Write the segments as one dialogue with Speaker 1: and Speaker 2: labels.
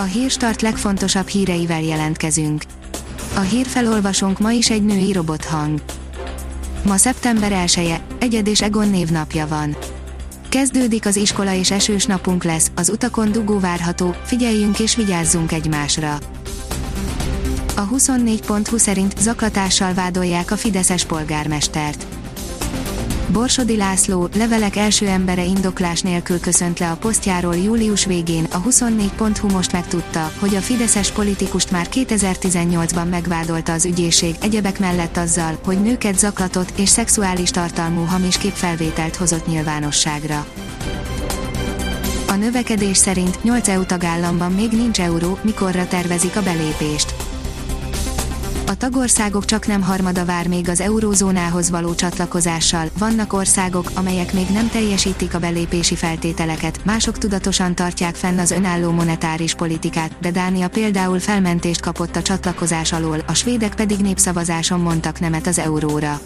Speaker 1: A hírstart legfontosabb híreivel jelentkezünk. A hírfelolvasónk ma is egy női robothang. Ma szeptember 1-e, Egyed és Egon névnapja van. Kezdődik az iskola és esős napunk lesz, az utakon dugó várható, figyeljünk és vigyázzunk egymásra. A 24.20 szerint zaklatással vádolják a Fideszes polgármestert. Borsodi László, levelek első embere indoklás nélkül köszönt le a posztjáról július végén, a 24.hu most megtudta, hogy a fideszes politikust már 2018-ban megvádolta az ügyészség egyebek mellett azzal, hogy nőket zaklatott és szexuális tartalmú hamis képfelvételt hozott nyilvánosságra. A növekedés szerint 8 EU tagállamban még nincs euró, mikorra tervezik a belépést a tagországok csak nem harmada vár még az eurózónához való csatlakozással, vannak országok, amelyek még nem teljesítik a belépési feltételeket, mások tudatosan tartják fenn az önálló monetáris politikát, de Dánia például felmentést kapott a csatlakozás alól, a svédek pedig népszavazáson mondtak nemet az euróra.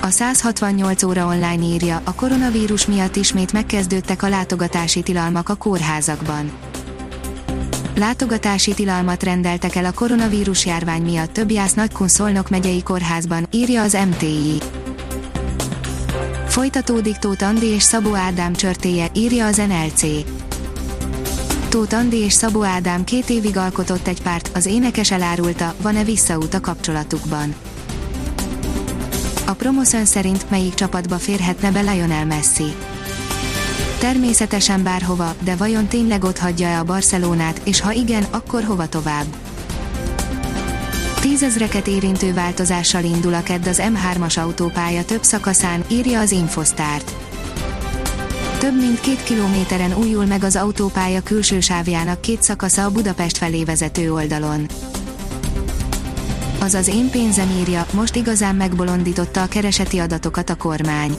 Speaker 1: A 168 óra online írja, a koronavírus miatt ismét megkezdődtek a látogatási tilalmak a kórházakban Látogatási tilalmat rendeltek el a koronavírus járvány miatt több jász Nagykun Szolnok megyei kórházban, írja az MTI. Folytatódik Tóth Andi és Szabó Ádám csörtéje, írja az NLC. Tóth Andi és Szabó Ádám két évig alkotott egy párt, az énekes elárulta, van-e visszaút a kapcsolatukban. A Promoszön szerint melyik csapatba férhetne be Lionel Messi. Természetesen bárhova, de vajon tényleg ott hagyja-e a Barcelonát, és ha igen, akkor hova tovább? Tízezreket érintő változással indul a kedd az M3-as autópálya több szakaszán, írja az Infosztárt. Több mint két kilométeren újul meg az autópálya külső sávjának két szakasza a Budapest felé vezető oldalon. Az az én pénzem írja, most igazán megbolondította a kereseti adatokat a kormány.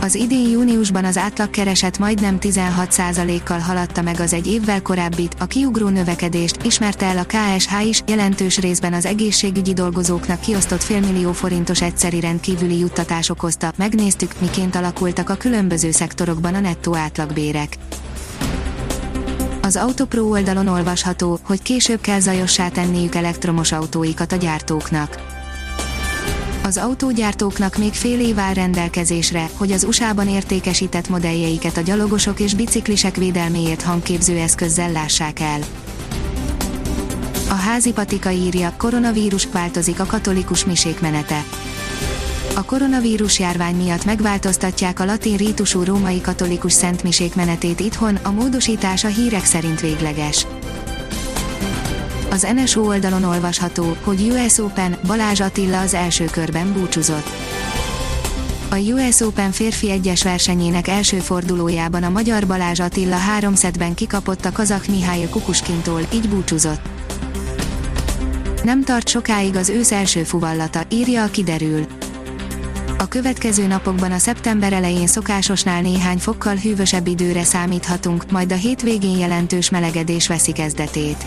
Speaker 1: Az idén júniusban az átlagkereset majdnem 16%-kal haladta meg az egy évvel korábbit, a kiugró növekedést, ismerte el a KSH is, jelentős részben az egészségügyi dolgozóknak kiosztott félmillió forintos egyszeri rendkívüli juttatás okozta, megnéztük, miként alakultak a különböző szektorokban a nettó átlagbérek. Az Autopro oldalon olvasható, hogy később kell zajossá tenniük elektromos autóikat a gyártóknak az autógyártóknak még fél év áll rendelkezésre, hogy az USA-ban értékesített modelljeiket a gyalogosok és biciklisek védelméért hangképző eszközzel lássák el. A házi patika írja, koronavírus változik a katolikus misék menete. A koronavírus járvány miatt megváltoztatják a latin rítusú római katolikus szentmisék menetét itthon, a módosítás a hírek szerint végleges. Az NSO oldalon olvasható, hogy US Open Balázs Attila az első körben búcsúzott. A US Open férfi egyes versenyének első fordulójában a magyar Balázs Attila három szetben kikapott a kazak Mihály Kukuskintól, így búcsúzott. Nem tart sokáig az ősz első fuvallata, írja a kiderül. A következő napokban a szeptember elején szokásosnál néhány fokkal hűvösebb időre számíthatunk, majd a hétvégén jelentős melegedés veszi kezdetét.